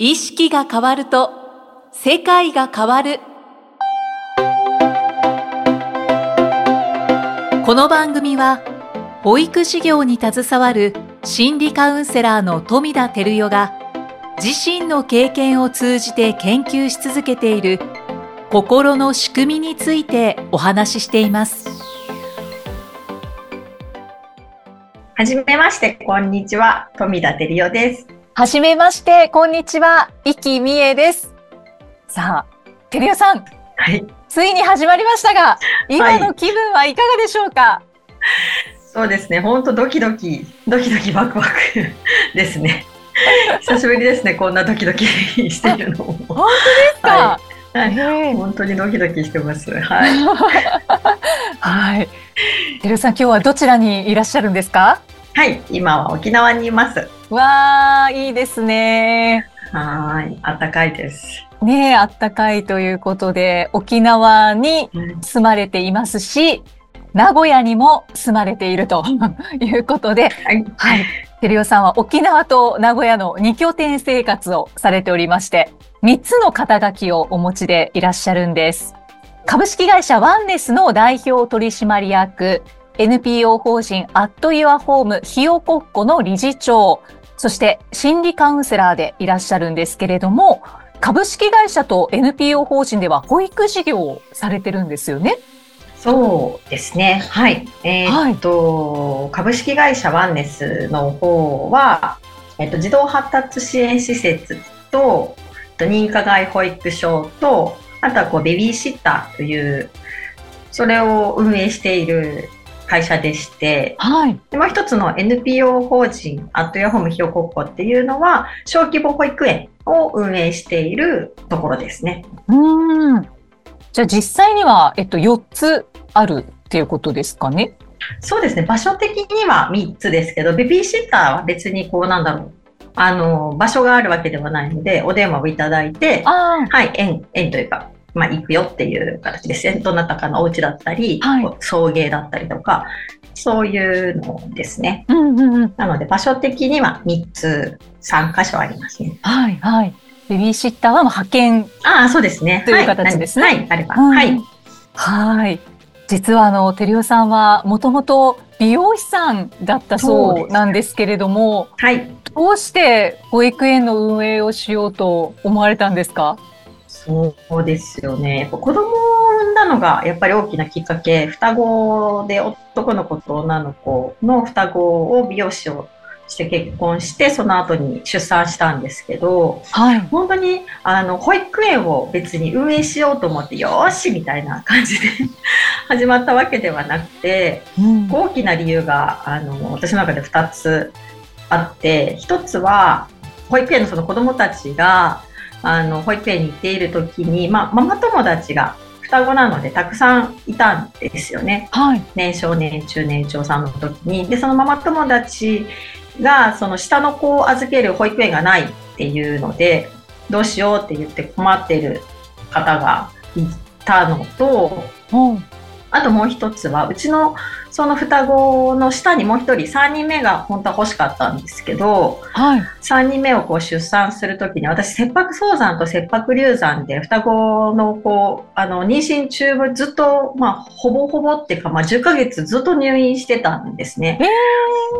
意識が変わると世界が変わるこの番組は保育事業に携わる心理カウンセラーの富田照代が自身の経験を通じて研究し続けている心の仕組みについてお話ししています。はじめまして、こんにちは。富田照代です。はじめまして、こんにちは。生きみえです。さあ、照代さん、はい。ついに始まりましたが、今の気分はいかがでしょうか、そうですね。本当ドキドキ、ドキドキワクワク ですね。久しぶりですね。こんなドキドキ してるのも。本当ですか、はい。へえ本当にドキドキしてます。はい。はい。照代さん、今日はどちらにいらっしゃるんですか？はい。今は沖縄にいます。わあ、いいですね。はい。暖かいです。ねえ、あったかいということで、沖縄にうん住まれていますし、名古屋にも住まれていると いうことで、はい。はい。照代さんは沖縄と名古屋の2拠点生活をされておりまして、3つの肩書きをお持ちでいらっしゃるんです。株式会社ワンネスの代表取締役、NPO 法人アットイワホームひよこっこの理事長、そして心理カウンセラーでいらっしゃるんですけれども、株式会社と NPO 法人では保育事業をされてるんですよね？そうですね。はい。えーっと、株式会社ワンネスの方は、えっと、児童発達支援施設と、と認可外保育所と、あとはこうベビーシッターという、それを運営している会社でして、はい。でもう一つの NPO 法人アットヤホームひよこっこっていうのは、小規模保育園を運営しているところですね。うーん。じゃあ実際には、えっと、4つあるっていうことですかね？そうですね場所的には3つですけどベビーシッターは別にこうなんだろうあの場所があるわけではないのでお電話をいただいてあはい園園というか、まあ、行くよっていう形ですね。どなたかのお家だったり、はい。送迎だったりとかそういうのですね。あ。うんうんうん。なので場所的には3つ3箇所ありますね。はいはい。ベビーシッターはまあ派遣。ああそうですね。という形ですね。はい、はい、あれば、うん。はい。はい。実はあの、照代さんはもともと美容師さんだったそうなんですけれども、はい。どうして保育園の運営をしようと思われたんですか？そうですよね。やっぱ子供を産んだのがやっぱり大きなきっかけ、双子で男の子と女の子の双子を美容師をして結婚して、その後に出産したんですけど、はい。本当にあの保育園を別に運営しようと思って、よーしみたいな感じで 始まったわけではなくて、うん大きな理由があの私の中で2つあって1つは保育園のその子どもたちがあの保育園に行っている時に、まあ、ママ友達が双子なのでたくさんいたんですよね。はい。年少年中年長さんの時に。でそのママ友達がその下の子を預ける保育園がないっていうのでどうしようって言って困っている方がいたのとうんあともう一つは、うちのその双子の下にもう一人、3人目が本当は欲しかったんですけど、はい。3人目をこう出産するときに、私、切迫早産と切迫流産で、双子のこう、あの、妊娠中はずっと、まあ、ほぼほぼっていうか、まあ、10ヶ月ずっと入院してたんですね。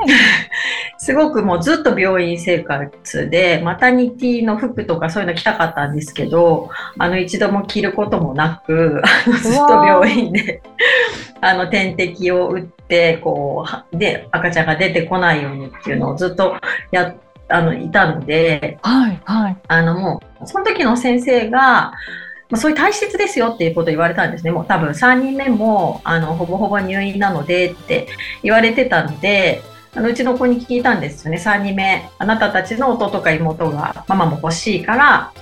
すごくもうずっと病院生活で、マタニティの服とかそういうの着たかったんですけど、あの、一度も着ることもなく、ずっと病院で、あの、点滴を打って、こうは、で、赤ちゃんが出てこないようにっていうのをずっとやっあの、いたので、はい。はい。あの、もう、その時の先生が、まあそういう体質ですよっていうことを言われたんですね。もう多分3人目も、あの、ほぼほぼ入院なのでって言われてたので、あのうちの子に聞いたんですよね。3人目、あなたたちの弟か妹がママも欲しいから、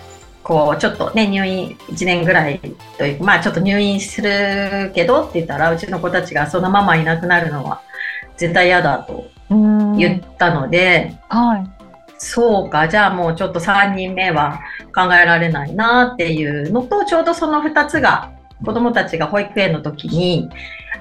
こう、ちょっとね、入院1年ぐらいという、まあちょっと入院するけどって言ったら、うちの子たちがそのママいなくなるのは絶対嫌だとうん言ったので、はい。そうか、じゃあもうちょっと3人目は考えられないなっていうのと、ちょうどその2つが子供たちが保育園の時に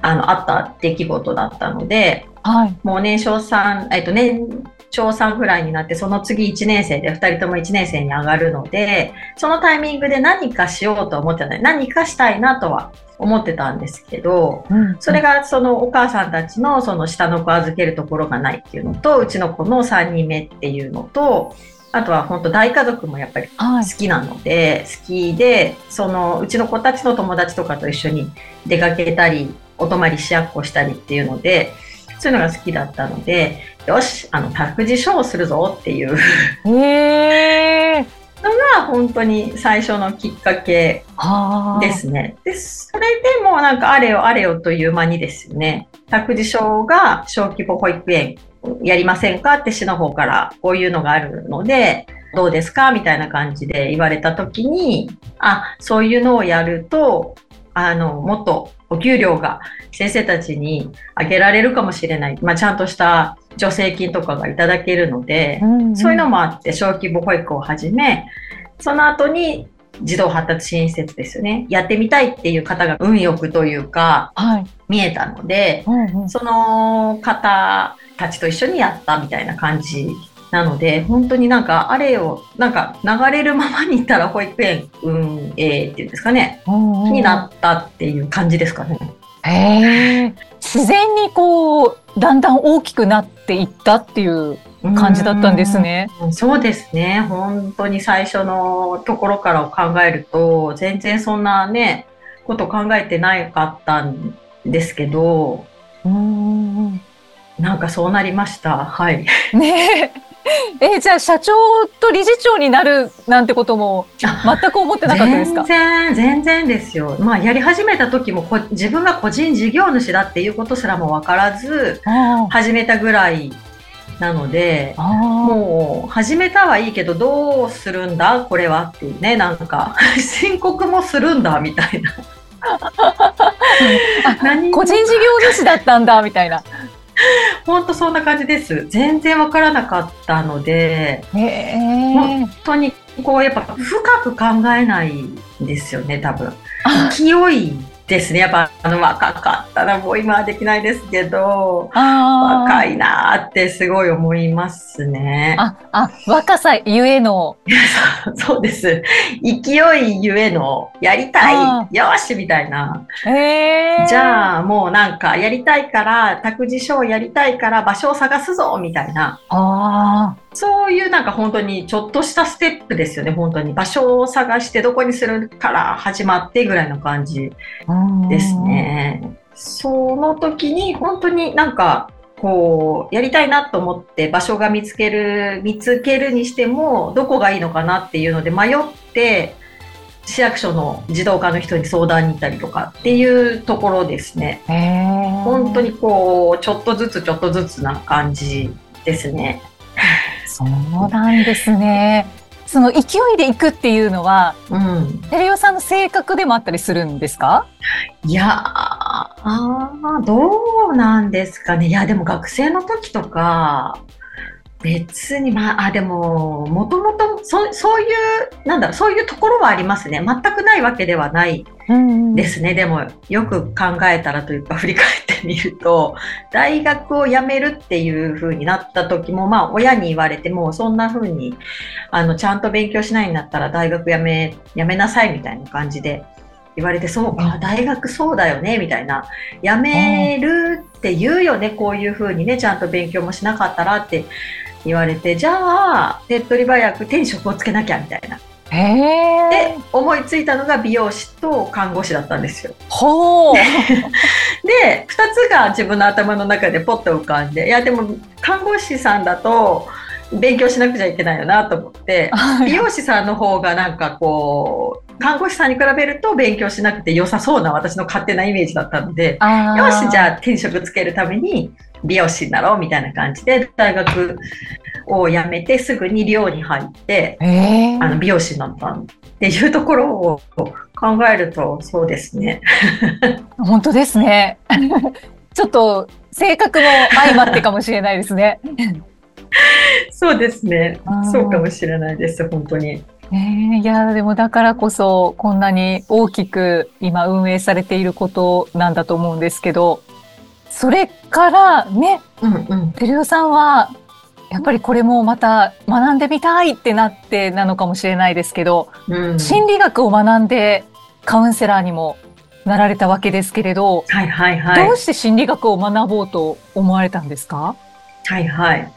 あのあった出来事だったので、はい。もう年少さん、えっと、年小3ぐらいになって、その次1年生で2人とも1年生に上がるので、そのタイミングで何かしようと思ってない。何かしたいなとは思ってたんですけど、それがそのお母さんたちのその下の子預けるところがないっていうのと、うちの子の3人目っていうのと、あとは本当大家族もやっぱり好きなので、はい、好きで、そのうちの子たちの友達とかと一緒に出かけたり、お泊まりしやっこしたりっていうので、そういうのが好きだったので、よし、あの、託児所をするぞっていうへーのが本当に最初のきっかけですね。で、それでもなんかあれよあれよという間にですよね、託児所が小規模保育園やりませんかって市の方からこういうのがあるので、どうですかみたいな感じで言われた時に、あ、そういうのをやると、あの、もっとお給料が先生たちにあげられるかもしれない。まあ、ちゃんとした助成金とかがいただけるので、うんうん、そういうのもあって小規模保育を始め、その後に児童発達支援施設ですよね。やってみたいっていう方が運よくというか、はい、見えたので、うんうん、その方たちと一緒にやったみたいな感じなので、本当になんか、あれを、なんか流れるままにいったら保育園運営っていうんですかね、うんうん、になったっていう感じですかね。へ自然にこう、だんだん大きくなっていったっていう感じだったんですね。うそうですね。本当に最初のところからを考えると、全然そんなね、こと考えてなかったんですけど、うんなんかそうなりました。はい。ね え、じゃあ社長と理事長になるなんてことも全く思ってなかったですか？全然、全然ですよ。まあやり始めた時もこ自分が個人事業主だっていうことすらも分からず始めたぐらいなので、もう始めたはいいけどどうするんだ？これはっていうね、なんか 申告もするんだみたいな。個人事業主だったんだみたいな。本当そんな感じです。全然わからなかったので、本当にこうやっぱ深く考えないんですよね、多分。勢いですね。やっぱ、あの、若かったらもう今はできないですけど、若いなってすごい思いますね。あ、あ、若さゆえの。そうです。勢いゆえの、やりたい、よしみたいな。じゃあ、もうなんか、やりたいから、託児所をやりたいから場所を探すぞみたいな。あそういうなんか本当にちょっとしたステップですよね、本当に。場所を探してどこにするから始まってぐらいの感じですね。その時に本当になんかこうやりたいなと思って場所が見つける見つけるにしてもどこがいいのかなっていうので迷って市役所の児童課の人に相談に行ったりとかっていうところですね。本当にこうちょっとずつちょっとずつな感じですね。そうなんですね。その勢いでいくっていうのは、うん、照代さんの性格でもあったりするんですか？いやあどうなんですかね。いやでも学生の時とか別にまああでももともとそういうなんだろうそういうところはありますね。全くないわけではないですね、うんうん、でもよく考えたらというか振り返ってみると大学を辞めるっていう風になった時もまあ親に言われてもそんな風にあにちゃんと勉強しないんだったら大学辞め辞めなさいみたいな感じで言われてそうか大学そうだよねみたいな。辞めるって言うよねこういう風にねちゃんと勉強もしなかったらって言われてじゃあ手っ取り早く手に職をつけなきゃみたいな。で思いついたのが美容師と看護師だったんですよ。ほう で2つが自分の頭の中でポッと浮かんでいやでも看護師さんだと勉強しなくちゃいけないよなと思って美容師さんの方がなんかこう看護師さんに比べると勉強しなくて良さそうな私の勝手なイメージだったのでよしじゃあ転職つけるために美容師になろうみたいな感じで大学を辞めてすぐに寮に入って、えー、あの美容師になったっていうところを考えるとそうですね。本当ですね。ちょっと性格も相まってかもしれないですね。そうですね。そうかもしれないです。本当に。えー、いやでもだからこそこんなに大きく今運営されていることなんだと思うんですけどそれからね、うんうん、照代さんはやっぱりこれもまた学んでみたいってなってなのかもしれないですけど、うん、心理学を学んでカウンセラーにもなられたわけですけれど、はいはいはい。どうして心理学を学ぼうと思われたんですか？はいはい。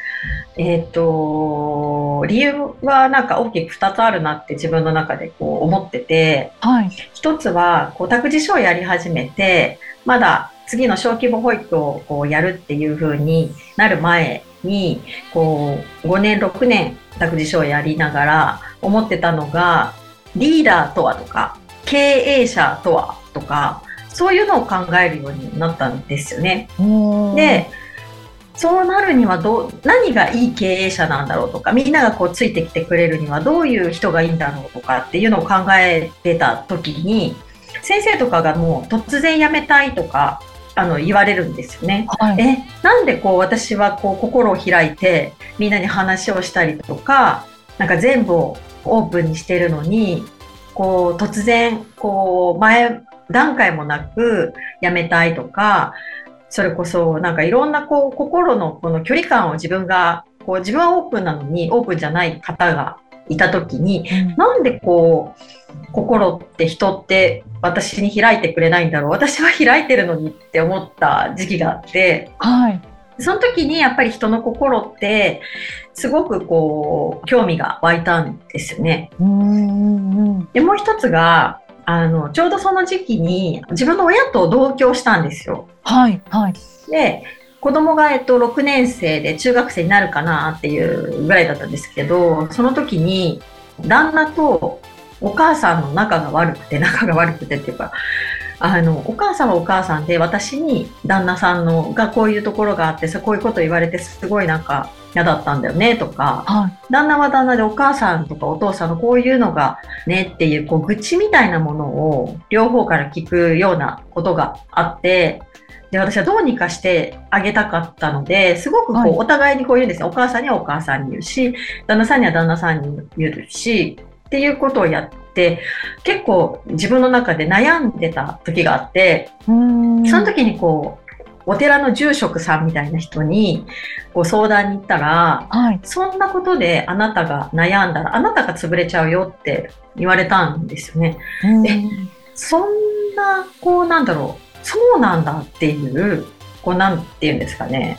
えっ、と、理由はなんか大きく2つあるなって自分の中でこう思ってて、はい。一つはこう託児所をやり始めて、まだ次の小規模保育をこうやるっていう風になる前に、こう5年、6年託児所をやりながら思ってたのが、リーダーとはとか、経営者とはとか、そういうのを考えるようになったんですよね。で、そうなるにはどう何がいい経営者なんだろうとかみんながこうついてきてくれるにはどういう人がいいんだろうとかっていうのを考えてた時に先生とかがもう突然辞めたいとかあの言われるんですよね。はい。えなんでこう私はこう心を開いてみんなに話をしたりとかなんか全部をオープンにしてるのにこう突然こう前段階もなく辞めたいとかそれこそなんかいろんなこう心のこの距離感を自分がこう自分はオープンなのにオープンじゃない方がいた時になんでこう心って人って私に開いてくれないんだろう？私は開いてるのにって思った時期があってはい。その時にやっぱり人の心ってすごくこう興味が湧いたんですよね。うん。でもう一つがあのちょうどその時期に自分の親と同居したんですよ。はい。はい。で子供がえっと6年生で中学生になるかなっていうぐらいだったんですけどその時に旦那とお母さんの仲が悪くて仲が悪くてっていうかあのお母さんはお母さんで私に旦那さんのがこういうところがあってさこういうこと言われてすごいなんか嫌だったんだよねとかはい。旦那は旦那でお母さんとかお父さんのこういうのがねっていうこう愚痴みたいなものを両方から聞くようなことがあってで私はどうにかしてあげたかったのですごくこう、はいお互いにこう言うんですよお母さんにはお母さんに言うし旦那さんには旦那さんに言うしっていうことをやって結構自分の中で悩んでた時があってうんその時にこうお寺の住職さんみたいな人にこう相談に行ったらはい。そんなことであなたが悩んだらあなたが潰れちゃうよって言われたんですよね。うんそんな、こうなんだろう、そうなんだっていう、こうなんていうんですかね。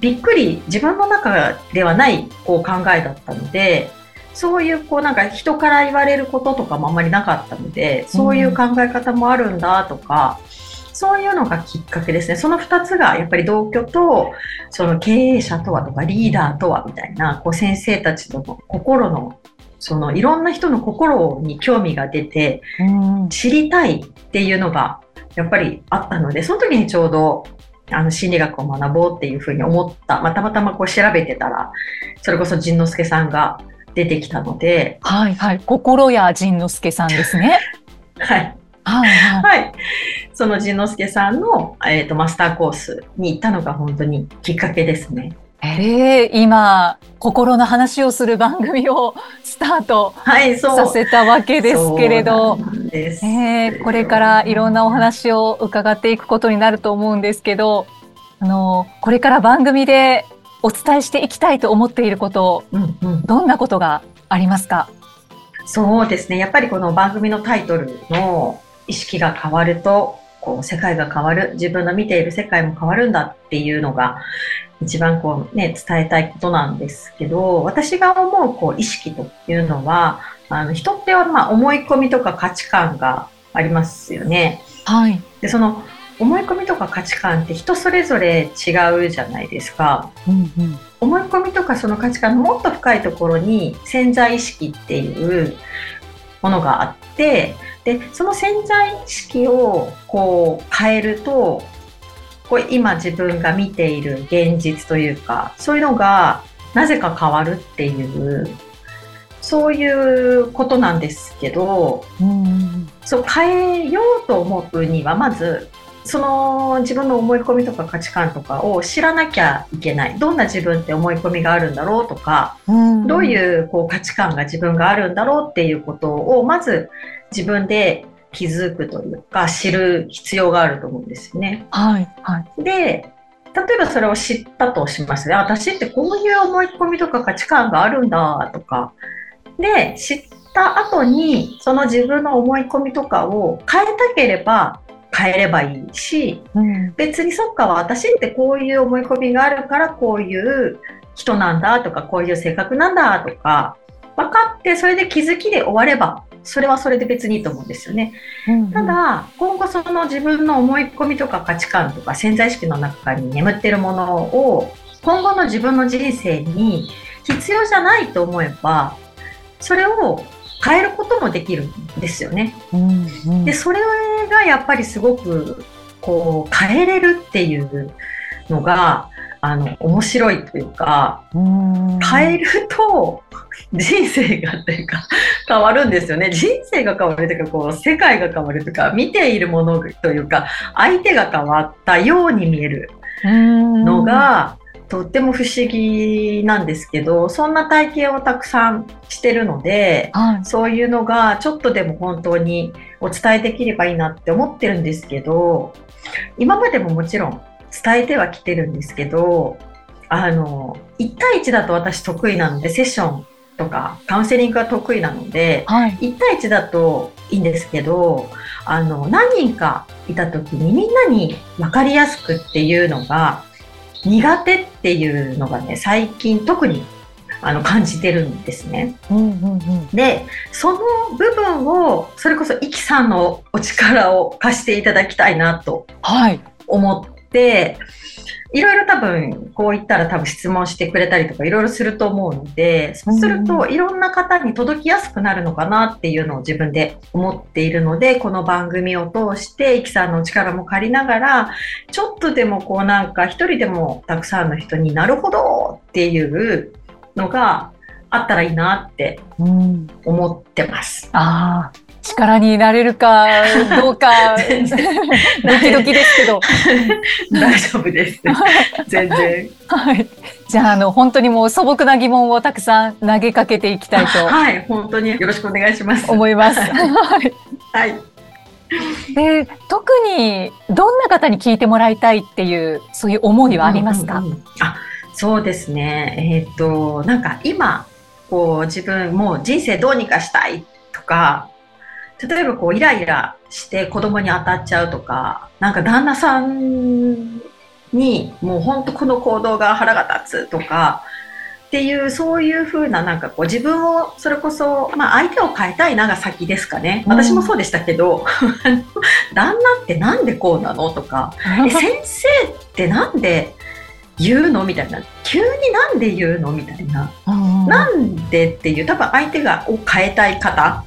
びっくり自分の中ではないこう考えだったので、そういうこうなんか人から言われることとかもあんまりなかったので、そういう考え方もあるんだとか、そういうのがきっかけですね。その2つがやっぱり同居と、その経営者とはとかリーダーとはみたいな、こう先生たちの心の、そのいろんな人の心に興味が出て、うん知りたいっていうのがやっぱりあったので、その時にちょうどあの心理学を学ぼうっていうふうに思った、まあ、たまたまこう調べてたら、それこそ仁之助さんが出てきたので、はい。はい。心や仁之助さんですね。はい。はい。はい。はい。その仁之助さんの、えー、とマスターコースに行ったのが本当にきっかけですね。ええ今、心の話をする番組をスタート。させたわけですけれど、えーこれからいろんなお話を伺っていくことになると思うんですけど、あの、これから番組でお伝えしていきたいと思っていること、うんうんどんなことがありますか？そうですね。やっぱりこの番組のタイトルの意識が変わると、こう世界が変わる、自分の見ている世界も変わるんだっていうのが一番こうね、伝えたいことなんですけど、私が思うこう意識というのは、あの人ってはまあ思い込みとか価値観がありますよね。はい。で、その思い込みとか価値観って人それぞれ違うじゃないですか。うんうん。思い込みとかその価値観のもっと深いところに潜在意識っていうものがあってでその潜在意識をこう変えるとこう今自分が見ている現実というかそういうのがなぜか変わるっていうそういうことなんですけどうん。うんそう変えようと思うにはまずその自分の思い込みとか価値観とかを知らなきゃいけない。どんな自分って思い込みがあるんだろうとかうん。どういうこう価値観が自分があるんだろうっていうことをまず自分で気づくというか知る必要があると思うんですよね。はい。はい。で例えばそれを知ったとしますね。私ってこういう思い込みとか価値観があるんだとか。で、知った後に、その自分の思い込みとかを変えたければ変えればいいし、うん、別にそっか私ってこういう思い込みがあるからこういう人なんだとかこういう性格なんだとか分かってそれで気づきで終わればそれはそれで別にいいと思うんですよね。うんうん、ただ今後その自分の思い込みとか価値観とか潜在意識の中に眠ってるものを今後の自分の人生に必要じゃないと思えばそれを変えることもできるんですよね。うんうん、でそれがやっぱりすごくこう変えれるっていうのがあの面白いというか変えると人生がというか変わるんですよね。人生が変わるというかこう世界が変わるというか見ているものというか相手が変わったように見えるのがとっても不思議なんですけどそんな体験をたくさんしてるので、はい、そういうのがちょっとでも本当にお伝えできればいいなって思ってるんですけど今までももちろん伝えてはきてるんですけどあの1対1だと私得意なのでセッションとかカウンセリングが得意なので、はい、1対1だといいんですけどあの何人かいた時にみんなに分かりやすくっていうのが苦手っていうのがね最近特にあの感じてるんですね。うんうんうん、でその部分をそれこそイキさんのお力を貸していただきたいなと思って、いろいろ多分こう言ったら多分質問してくれたりとかいろいろすると思うのでそうするといろんな方に届きやすくなるのかなっていうのを自分で思っているのでこの番組を通してイキさんの力も借りながらちょっとでもこうなんか一人でもたくさんの人になるほどっていうのがあったらいいなって思ってます。うん、あ力になれるかどうか。ドキドキですけど。大丈夫です。全然。はい。じゃああの本当にもう素朴な疑問をたくさん投げかけていきたいとはい。本当に。よろしくお願いします。思います。はい。で特にどんな方に聞いてもらいたいっていうそういう思いはありますか、うんうんうん、あそうですね。えっ、となんか今こう自分もう人生どうにかしたいとか例えばこうイライラして子供に当たっちゃうとかなんか旦那さんにもう本当この行動が腹が立つとかっていうそういうふうななんかこう自分をそれこそ、まあ、相手を変えたいなが先ですかね。私もそうでしたけど、うん、旦那ってなんでこうなのとか 先生ってなんで言うのみたいな。急になんで言うのみたいな、うん、なんでっていう多分相手がを変えたい方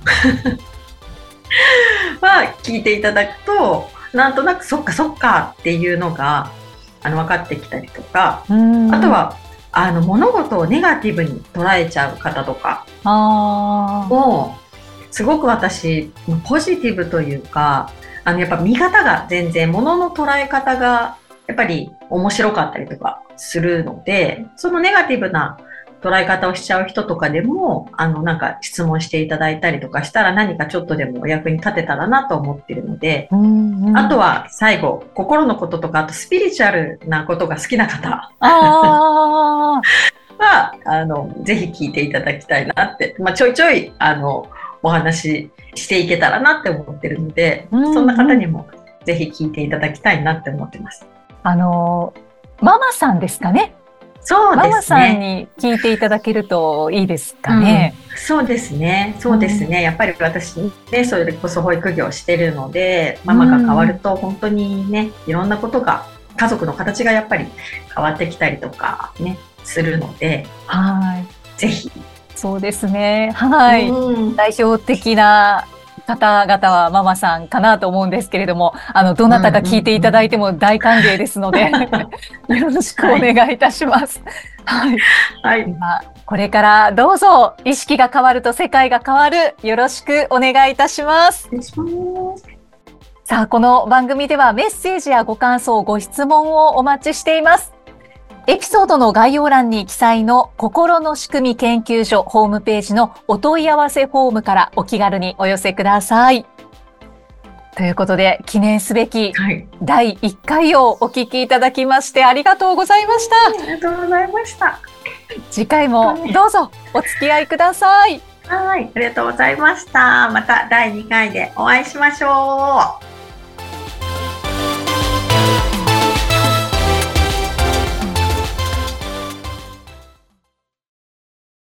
は聞いていただくとなんとなくそっかそっかっていうのがあの分かってきたりとかあとはあの物事をネガティブに捉えちゃう方とかもすごく私ポジティブというかあのやっぱ見方が全然物の捉え方がやっぱり面白かったりとかするのでそのネガティブな捉え方をしちゃう人とかでも、あの、なんか質問していただいたりとかしたら何かちょっとでもお役に立てたらなと思ってるので、うんうん、あとは最後、心のこととか、あとスピリチュアルなことが好きな方。は、あの、ぜひ聞いていただきたいなって、まあ、ちょいちょい、あの、お話ししていけたらなって思ってるので、うんうん、そんな方にもぜひ聞いていただきたいなって思ってます。あの、ママさんですかね。そうですね。ママさんに聞いていただけるといいですかね。うん、そうですね。そうですね。うん、やっぱり私ね、それこそ保育業してるので、ママが変わると本当にね、いろんなことが家族の形がやっぱり変わってきたりとかねするので、はい。ぜひ。そうですね。はい。うん、代表的な方々はママさんかなと思うんですけれども、あの、どなたか聞いていただいても大歓迎ですので、よろしくお願いいたします。はい。はい。これからどうぞ意識が変わると世界が変わる。よろしくお願いいたします。さあ、この番組ではメッセージやご感想、ご質問をお待ちしています。エピソードの概要欄に記載の心の仕組み研究所ホームページのお問い合わせフォームからお気軽にお寄せください。ということで、記念すべきはい。第1回をお聞きいただきましてありがとうございました。ありがとうございました。次回もどうぞお付き合いください。はい。ありがとうございました。また第2回でお会いしましょう。